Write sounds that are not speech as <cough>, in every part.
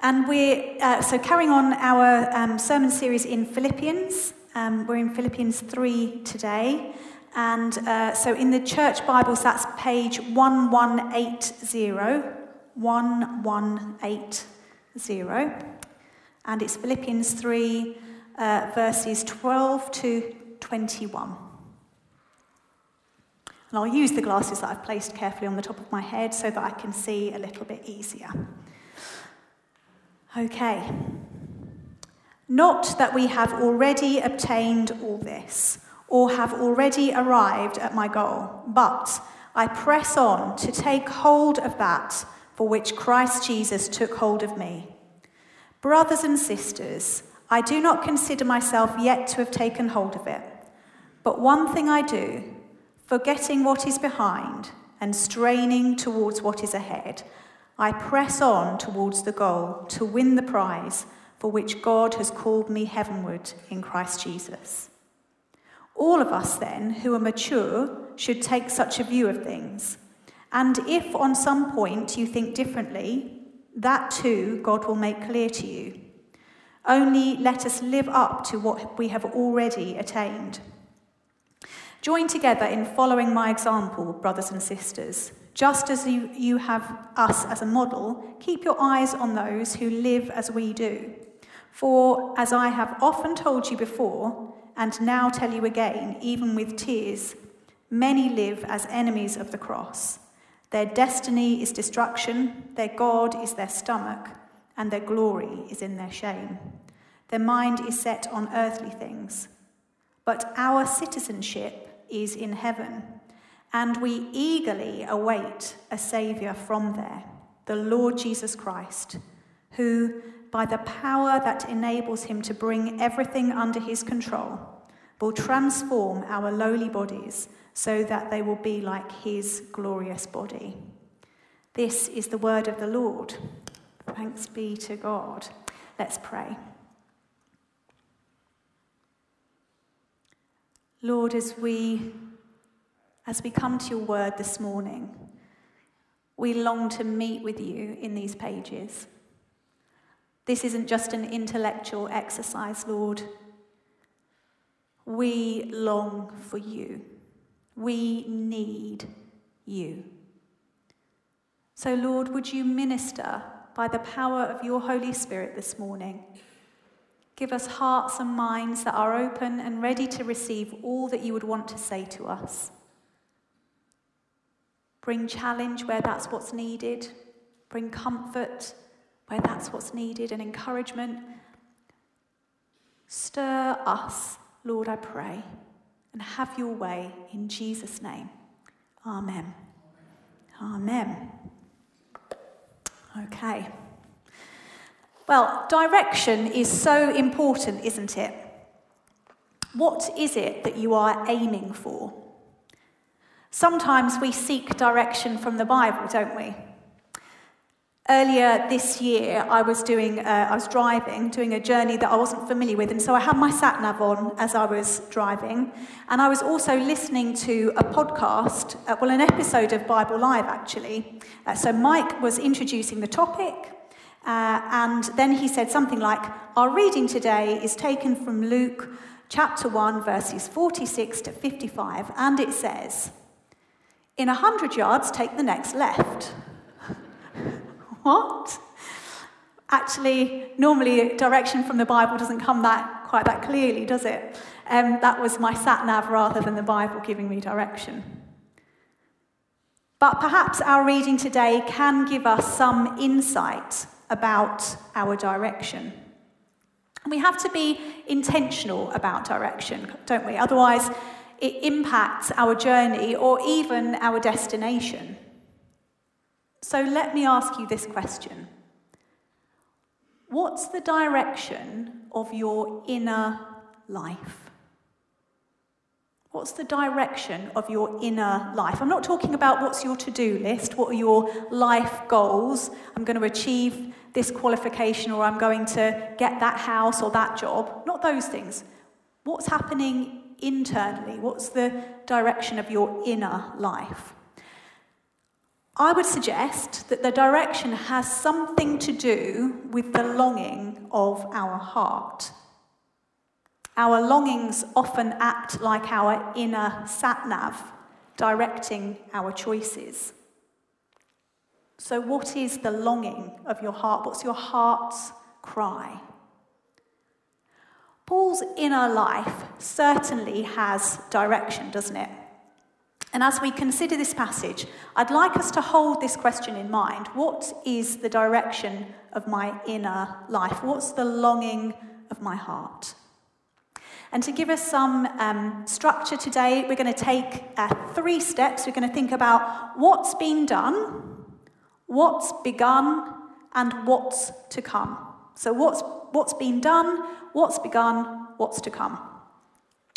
And we're uh, so carrying on our um, sermon series in Philippians. Um, we're in Philippians 3 today. And uh, so in the church Bibles, that's page 1180. 1180. And it's Philippians 3, uh, verses 12 to 21. And I'll use the glasses that I've placed carefully on the top of my head so that I can see a little bit easier. Okay. Not that we have already obtained all this or have already arrived at my goal, but I press on to take hold of that for which Christ Jesus took hold of me. Brothers and sisters, I do not consider myself yet to have taken hold of it. But one thing I do, forgetting what is behind and straining towards what is ahead, I press on towards the goal to win the prize for which God has called me heavenward in Christ Jesus. All of us, then, who are mature, should take such a view of things. And if on some point you think differently, that too God will make clear to you. Only let us live up to what we have already attained. Join together in following my example, brothers and sisters. Just as you, you have us as a model, keep your eyes on those who live as we do. For, as I have often told you before, and now tell you again, even with tears, many live as enemies of the cross. Their destiny is destruction, their God is their stomach, and their glory is in their shame. Their mind is set on earthly things. But our citizenship is in heaven and we eagerly await a Saviour from there, the Lord Jesus Christ, who, by the power that enables him to bring everything under his control, will transform our lowly bodies so that they will be like his glorious body. This is the word of the Lord. Thanks be to God. Let's pray. Lord, as we as we come to your word this morning, we long to meet with you in these pages. This isn't just an intellectual exercise, Lord. We long for you. We need you. So, Lord, would you minister by the power of your Holy Spirit this morning? Give us hearts and minds that are open and ready to receive all that you would want to say to us. Bring challenge where that's what's needed. Bring comfort where that's what's needed and encouragement. Stir us, Lord, I pray, and have your way in Jesus' name. Amen. Amen. Okay. Well, direction is so important, isn't it? What is it that you are aiming for? Sometimes we seek direction from the Bible, don't we? Earlier this year, I was doing, uh, I was driving, doing a journey that I wasn't familiar with, and so I had my sat nav on as I was driving, and I was also listening to a podcast, uh, well, an episode of Bible Live actually. Uh, so Mike was introducing the topic, uh, and then he said something like, "Our reading today is taken from Luke chapter one, verses forty-six to fifty-five, and it says." In 100 yards, take the next left. <laughs> what? Actually, normally direction from the Bible doesn't come that quite that clearly, does it? Um, that was my sat nav rather than the Bible giving me direction. But perhaps our reading today can give us some insight about our direction. We have to be intentional about direction, don't we? Otherwise, it impacts our journey or even our destination. So let me ask you this question What's the direction of your inner life? What's the direction of your inner life? I'm not talking about what's your to do list, what are your life goals. I'm going to achieve this qualification or I'm going to get that house or that job. Not those things. What's happening internally? What's the direction of your inner life? I would suggest that the direction has something to do with the longing of our heart. Our longings often act like our inner sat nav, directing our choices. So, what is the longing of your heart? What's your heart's cry? Paul's inner life certainly has direction, doesn't it? And as we consider this passage, I'd like us to hold this question in mind. What is the direction of my inner life? What's the longing of my heart? And to give us some um, structure today, we're going to take uh, three steps. We're going to think about what's been done, what's begun, and what's to come. So, what's, what's been done, what's begun, what's to come.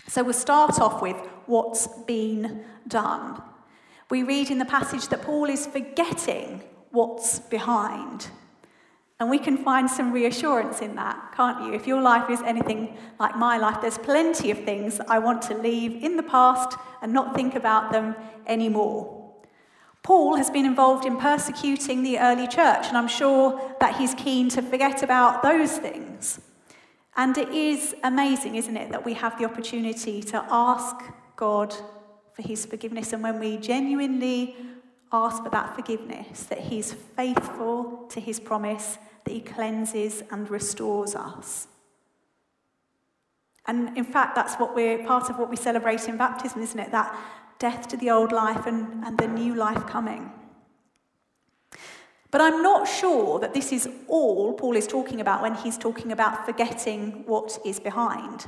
So, we'll start off with what's been done. We read in the passage that Paul is forgetting what's behind. And we can find some reassurance in that, can't you? If your life is anything like my life, there's plenty of things I want to leave in the past and not think about them anymore. Paul has been involved in persecuting the early church, and I'm sure that he's keen to forget about those things. And it is amazing, isn't it, that we have the opportunity to ask God for his forgiveness. And when we genuinely ask for that forgiveness, that he's faithful to his promise that He cleanses and restores us. And in fact, that's what we're part of what we celebrate in baptism, isn't it? That death to the old life and, and the new life coming. But I'm not sure that this is all Paul is talking about when he's talking about forgetting what is behind.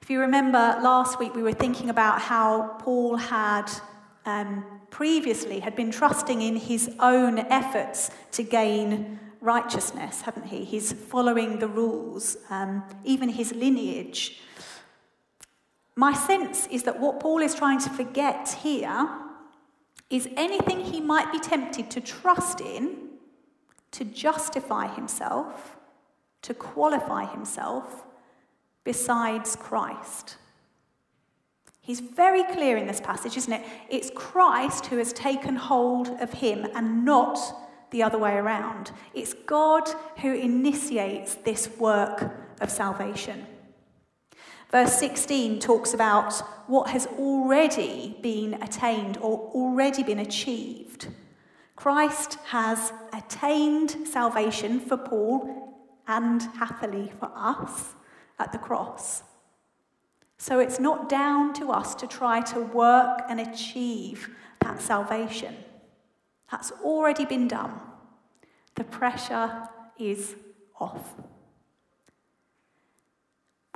If you remember last week, we were thinking about how Paul had um, previously had been trusting in his own efforts to gain righteousness, hadn't he? He's following the rules, um, even his lineage. My sense is that what Paul is trying to forget here is anything he might be tempted to trust in to justify himself, to qualify himself, besides Christ. He's very clear in this passage, isn't it? It's Christ who has taken hold of him and not the other way around. It's God who initiates this work of salvation. Verse 16 talks about what has already been attained or already been achieved. Christ has attained salvation for Paul and happily for us at the cross. So it's not down to us to try to work and achieve that salvation. That's already been done. The pressure is off.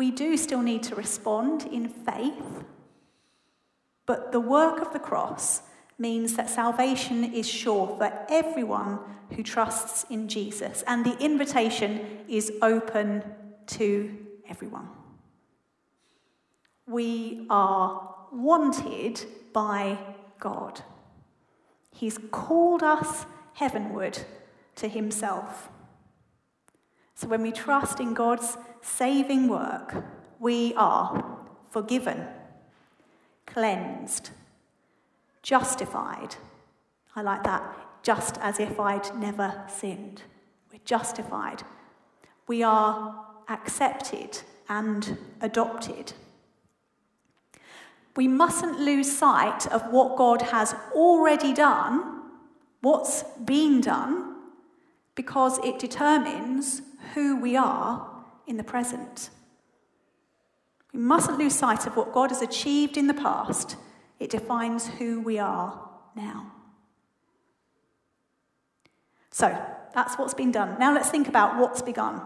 We do still need to respond in faith, but the work of the cross means that salvation is sure for everyone who trusts in Jesus, and the invitation is open to everyone. We are wanted by God. He's called us heavenward to Himself. So when we trust in God's saving work, we are forgiven, cleansed, justified. I like that. Just as if I'd never sinned. We're justified. We are accepted and adopted. We mustn't lose sight of what God has already done, what's been done, because it determines who we are in the present. We mustn't lose sight of what God has achieved in the past, it defines who we are now. So, that's what's been done. Now let's think about what's begun.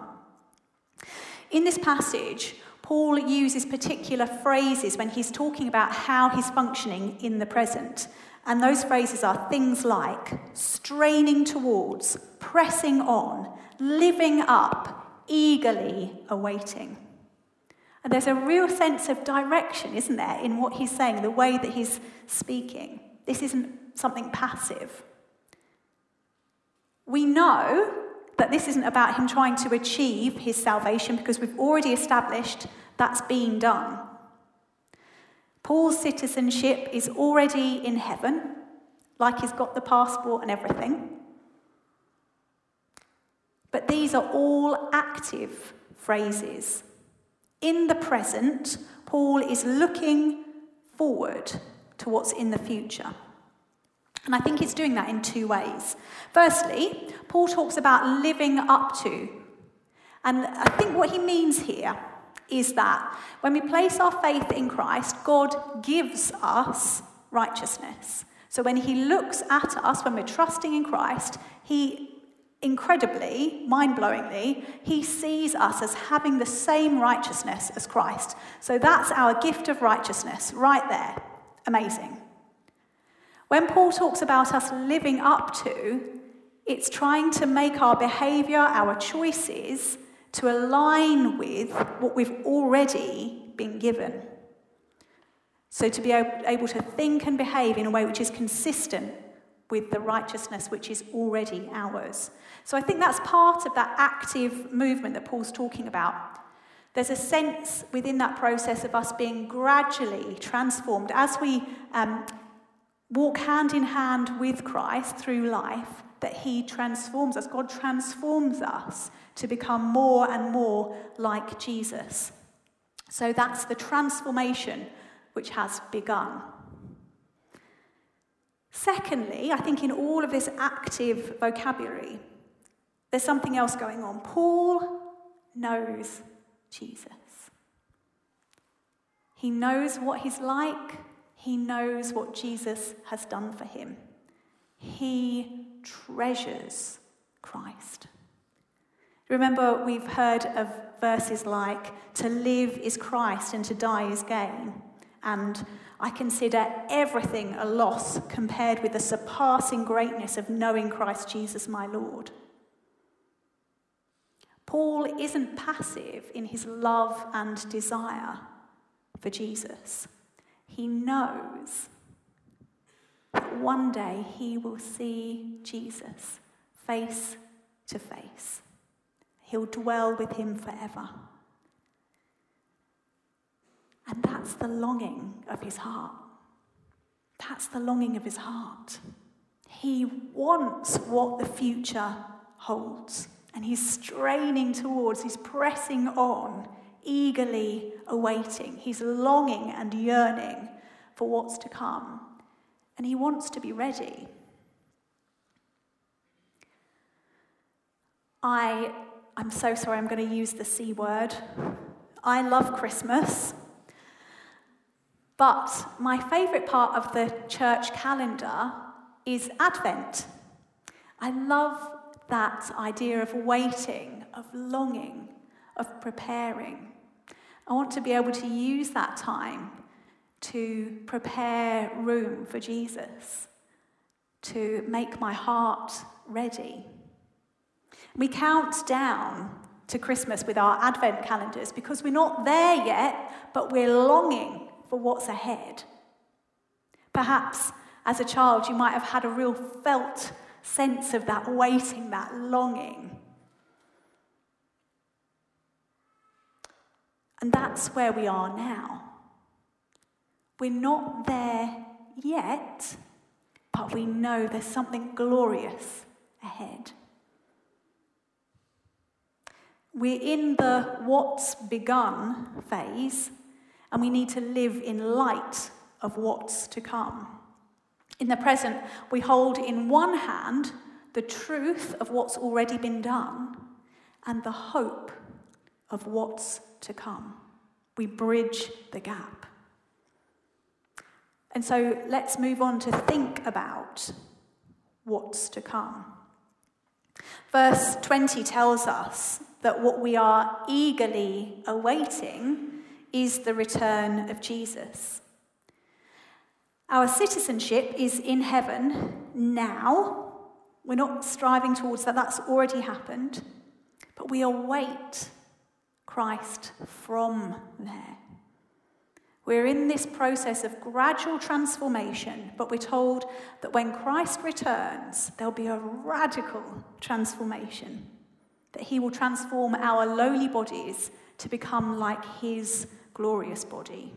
In this passage, Paul uses particular phrases when he's talking about how he's functioning in the present. And those phrases are things like straining towards, pressing on, living up, eagerly awaiting. And there's a real sense of direction, isn't there, in what he's saying, the way that he's speaking. This isn't something passive. We know that this isn't about him trying to achieve his salvation because we've already established that's been done. Paul's citizenship is already in heaven, like he's got the passport and everything. But these are all active phrases. In the present, Paul is looking forward to what's in the future. And I think he's doing that in two ways. Firstly, Paul talks about living up to. And I think what he means here is that when we place our faith in Christ, God gives us righteousness. So when he looks at us, when we're trusting in Christ, he incredibly, mind blowingly, he sees us as having the same righteousness as Christ. So that's our gift of righteousness right there. Amazing. When Paul talks about us living up to, it's trying to make our behavior, our choices, to align with what we've already been given. So to be able to think and behave in a way which is consistent with the righteousness which is already ours. So I think that's part of that active movement that Paul's talking about. There's a sense within that process of us being gradually transformed as we um, walk hand in hand with Christ through life, that He transforms us. God transforms us to become more and more like Jesus. So that's the transformation which has begun. Secondly, I think in all of this active vocabulary, there's something else going on. Paul knows Jesus. He knows what he's like, he knows what Jesus has done for him. He treasures Christ. Remember, we've heard of verses like, to live is Christ and to die is gain. And I consider everything a loss compared with the surpassing greatness of knowing Christ Jesus my Lord. Paul isn't passive in his love and desire for Jesus. He knows that one day he will see Jesus face to face. He'll dwell with him forever. And that's the longing of his heart. That's the longing of his heart. He wants what the future holds. And he's straining towards, he's pressing on, eagerly awaiting. He's longing and yearning for what's to come. And he wants to be ready. I, I'm so sorry, I'm going to use the C word. I love Christmas. But my favourite part of the church calendar is Advent. I love that idea of waiting, of longing, of preparing. I want to be able to use that time to prepare room for Jesus, to make my heart ready. We count down to Christmas with our Advent calendars because we're not there yet, but we're longing for what's ahead. Perhaps as a child, you might have had a real felt sense of that waiting, that longing. And that's where we are now. We're not there yet, but we know there's something glorious ahead. We're in the what's begun phase, and we need to live in light of what's to come. In the present, we hold in one hand the truth of what's already been done and the hope of what's to come. We bridge the gap. And so let's move on to think about what's to come. Verse 20 tells us that what we are eagerly awaiting is the return of Jesus. Our citizenship is in heaven now. We're not striving towards that, that's already happened. But we await Christ from there. We're in this process of gradual transformation, but we're told that when Christ returns, there'll be a radical transformation. That he will transform our lowly bodies to become like his glorious body.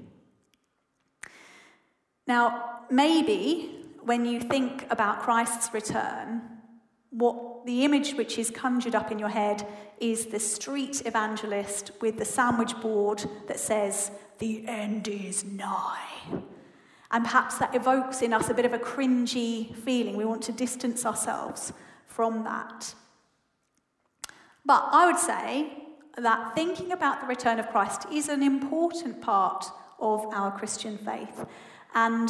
Now, maybe when you think about Christ's return, what the image which is conjured up in your head is the street evangelist with the sandwich board that says, The end is nigh. And perhaps that evokes in us a bit of a cringy feeling. We want to distance ourselves from that. But I would say that thinking about the return of Christ is an important part of our Christian faith. And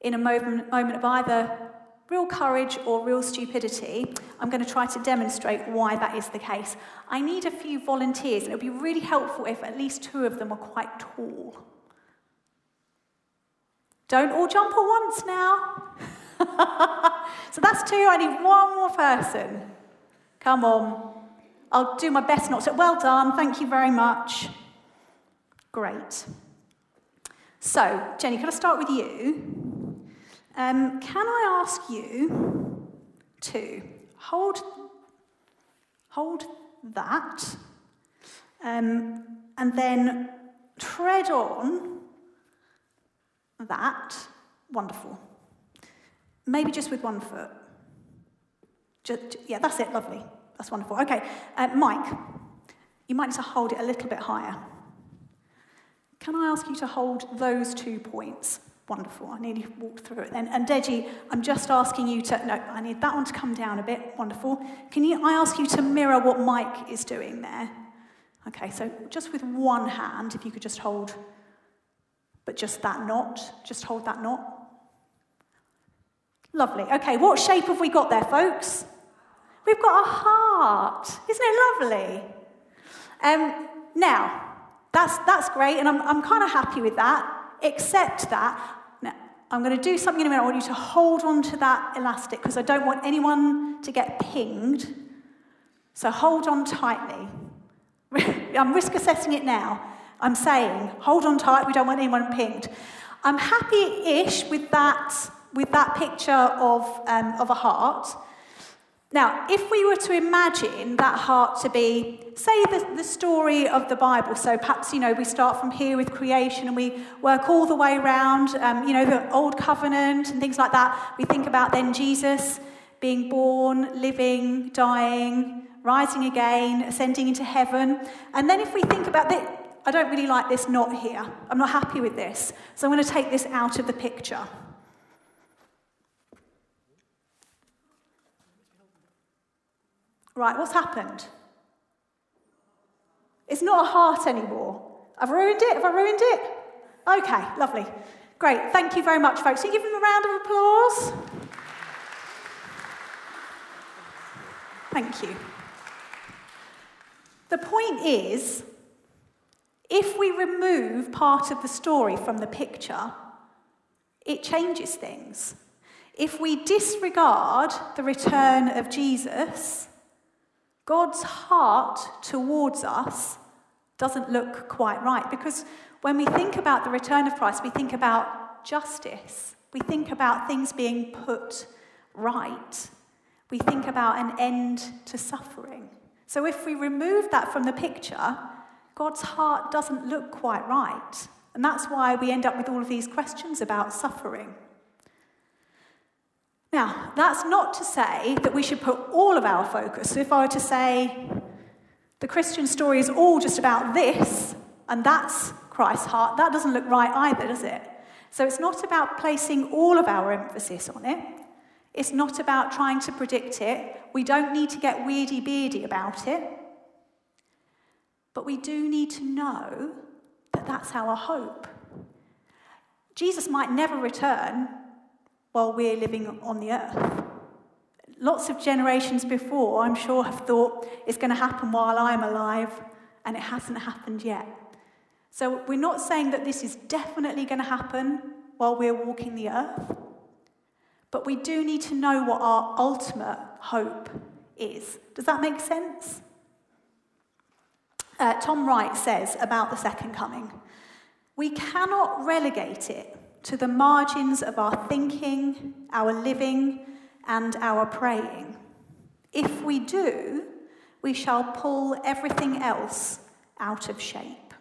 in a moment, moment of either real courage or real stupidity, I'm going to try to demonstrate why that is the case. I need a few volunteers, and it would be really helpful if at least two of them are quite tall. Don't all jump at once now. <laughs> so that's two. I need one more person. Come on. I'll do my best not to. Well done. Thank you very much. Great. So, Jenny, can I start with you? Um, can I ask you to hold, hold that um, and then tread on that. Wonderful. Maybe just with one foot. Just, yeah, that's it. Lovely. That's wonderful. Okay, uh, Mike, you might need to hold it a little bit higher. Can I ask you to hold those two points? Wonderful. I nearly walked through it then. And Deji, I'm just asking you to, no, I need that one to come down a bit. Wonderful. Can you, I ask you to mirror what Mike is doing there? Okay, so just with one hand, if you could just hold, but just that knot, just hold that knot. Lovely. Okay, what shape have we got there, folks? We've got a heart. Isn't it lovely? Um, now, that's, that's great, and I'm, I'm kind of happy with that, except that now, I'm going to do something in a minute. I want you to hold on to that elastic because I don't want anyone to get pinged. So hold on tightly. <laughs> I'm risk assessing it now. I'm saying, hold on tight, we don't want anyone pinged. I'm happy ish with that, with that picture of, um, of a heart. Now, if we were to imagine that heart to be, say, the, the story of the Bible, so perhaps, you know, we start from here with creation and we work all the way around, um, you know, the Old Covenant and things like that. We think about then Jesus being born, living, dying, rising again, ascending into heaven. And then if we think about that, I don't really like this knot here. I'm not happy with this. So I'm going to take this out of the picture. Right, what's happened? It's not a heart anymore. I've ruined it? Have I ruined it? Okay, lovely. Great. Thank you very much, folks. Can you give them a round of applause? Thank you. The point is, if we remove part of the story from the picture, it changes things. If we disregard the return of Jesus, God's heart towards us doesn't look quite right because when we think about the return of Christ, we think about justice, we think about things being put right, we think about an end to suffering. So if we remove that from the picture, God's heart doesn't look quite right. And that's why we end up with all of these questions about suffering. Now, that's not to say that we should put all of our focus. So if I were to say the Christian story is all just about this, and that's Christ's heart, that doesn't look right either, does it? So it's not about placing all of our emphasis on it. It's not about trying to predict it. We don't need to get weirdy beardy about it. But we do need to know that that's our hope. Jesus might never return, while we're living on the earth. Lots of generations before, I'm sure, have thought it's going to happen while I'm alive, and it hasn't happened yet. So we're not saying that this is definitely going to happen while we're walking the earth, but we do need to know what our ultimate hope is. Does that make sense? Uh, Tom Wright says about the second coming we cannot relegate it to the margins of our thinking, our living, and our praying. If we do, we shall pull everything else out of shape.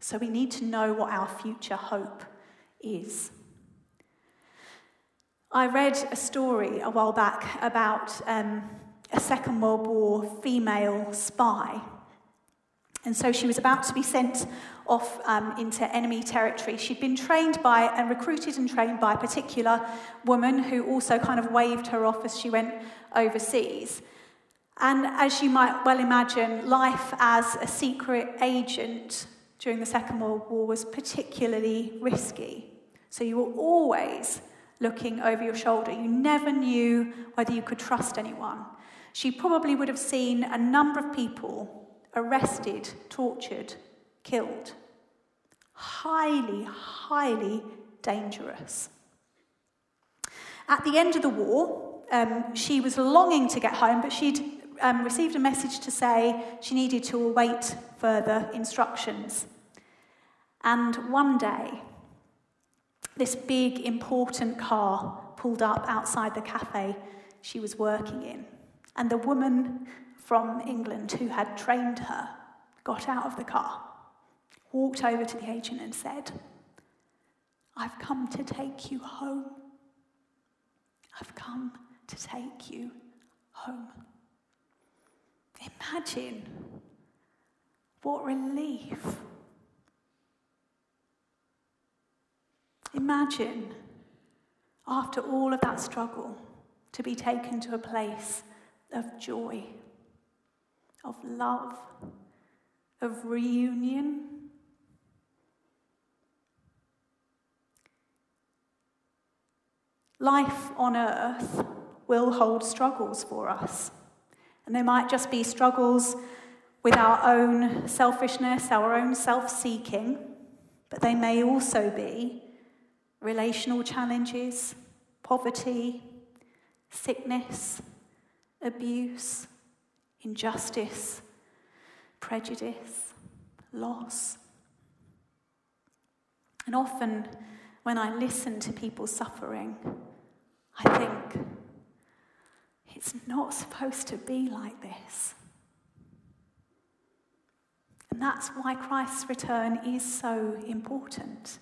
So we need to know what our future hope is. I read a story a while back about um, a Second World War female spy. And so she was about to be sent off um, into enemy territory. She'd been trained by and recruited and trained by a particular woman who also kind of waved her off as she went overseas. And as you might well imagine, life as a secret agent during the Second World War was particularly risky. So you were always looking over your shoulder. You never knew whether you could trust anyone. She probably would have seen a number of people arrested, tortured, killed. Highly, highly dangerous. At the end of the war, um, she was longing to get home, but she'd um, received a message to say she needed to await further instructions. And one day, this big, important car pulled up outside the cafe she was working in. And the woman from England who had trained her got out of the car, walked over to the agent, and said, I've come to take you home. I've come to take you home. Imagine what relief. Imagine after all of that struggle to be taken to a place of joy, of love, of reunion. Life on earth will hold struggles for us. And they might just be struggles with our own selfishness, our own self seeking, but they may also be relational challenges, poverty, sickness, abuse, injustice, prejudice, loss. And often, when I listen to people suffering, I think, it's not supposed to be like this. And that's why Christ's return is so important.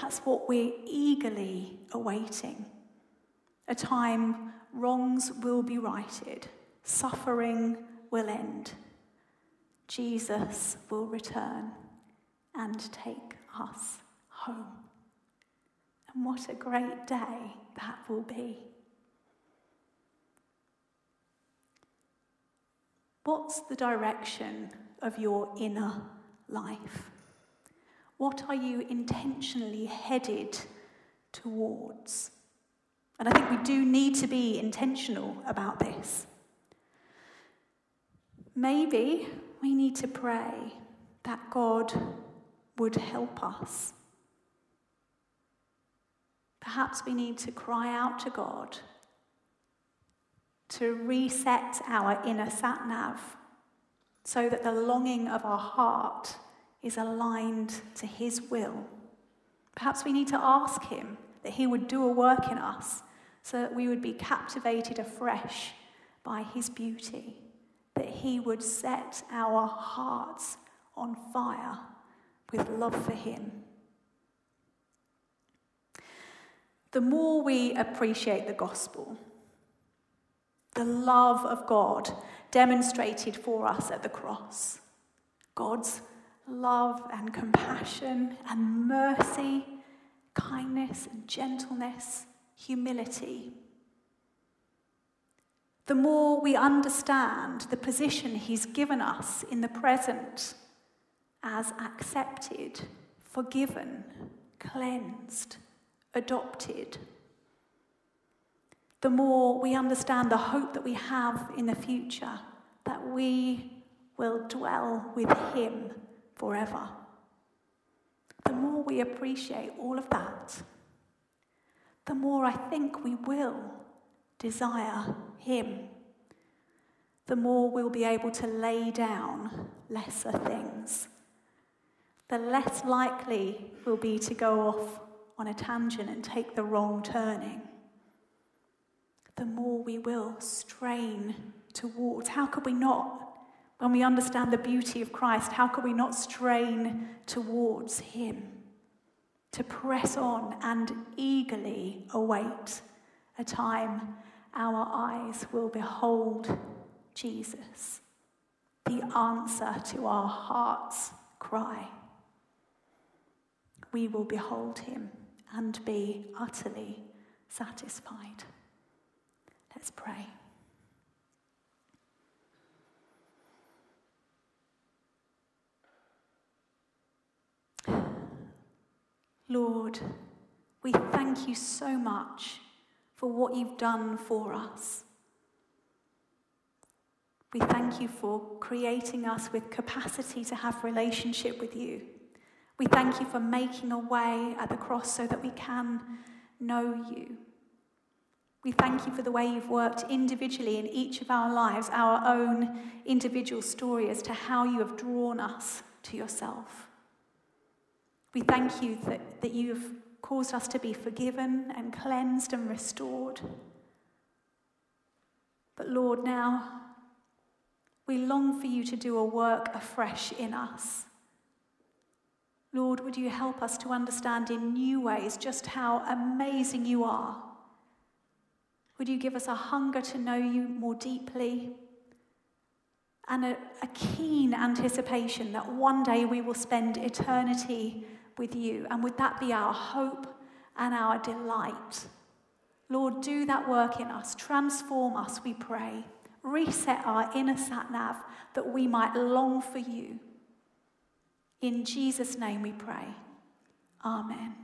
That's what we're eagerly awaiting. A time wrongs will be righted, suffering will end, Jesus will return and take us home. And what a great day that will be. What's the direction of your inner life? What are you intentionally headed towards? And I think we do need to be intentional about this. Maybe we need to pray that God would help us. Perhaps we need to cry out to God to reset our inner sat nav so that the longing of our heart is aligned to His will. Perhaps we need to ask Him that He would do a work in us so that we would be captivated afresh by His beauty, He would set our hearts on fire with love for Him. The more we appreciate the gospel, the love of God demonstrated for us at the cross, God's love and compassion and mercy, kindness and gentleness, humility. The more we understand the position He's given us in the present as accepted, forgiven, cleansed, adopted the more we understand the hope that we have in the future, that we will dwell with Him forever. The more we appreciate all of that, the more I think we will desire Him. The more we'll be able to lay down lesser things. The less likely we'll be to go off on a tangent and take the wrong turning the more we will strain towards. How could we not? When we understand the beauty of Christ, how could we not strain towards Him? to press on and eagerly await a time our eyes will behold Jesus, the answer to our heart's cry. We will behold him and be utterly satisfied. Let's pray. Lord, we thank you so much for what you've done for us. We thank you for creating us with capacity to have relationship with you. We thank you for making a way at the cross so that we can know you. We thank you for the way you've worked individually in each of our lives, our own individual story as to how you have drawn us to yourself. We thank you that, that you have caused us to be forgiven and cleansed and restored. But Lord, now we long for you to do a work afresh in us. Lord, would you help us to understand in new ways just how amazing you are? Would you give us a hunger to know you more deeply and a, a keen anticipation that one day we will spend eternity with you. And would that be our hope and our delight? Lord, do that work in us. Transform us, we pray. Reset our inner sat nav that we might long for you. In Jesus' name we pray. Amen.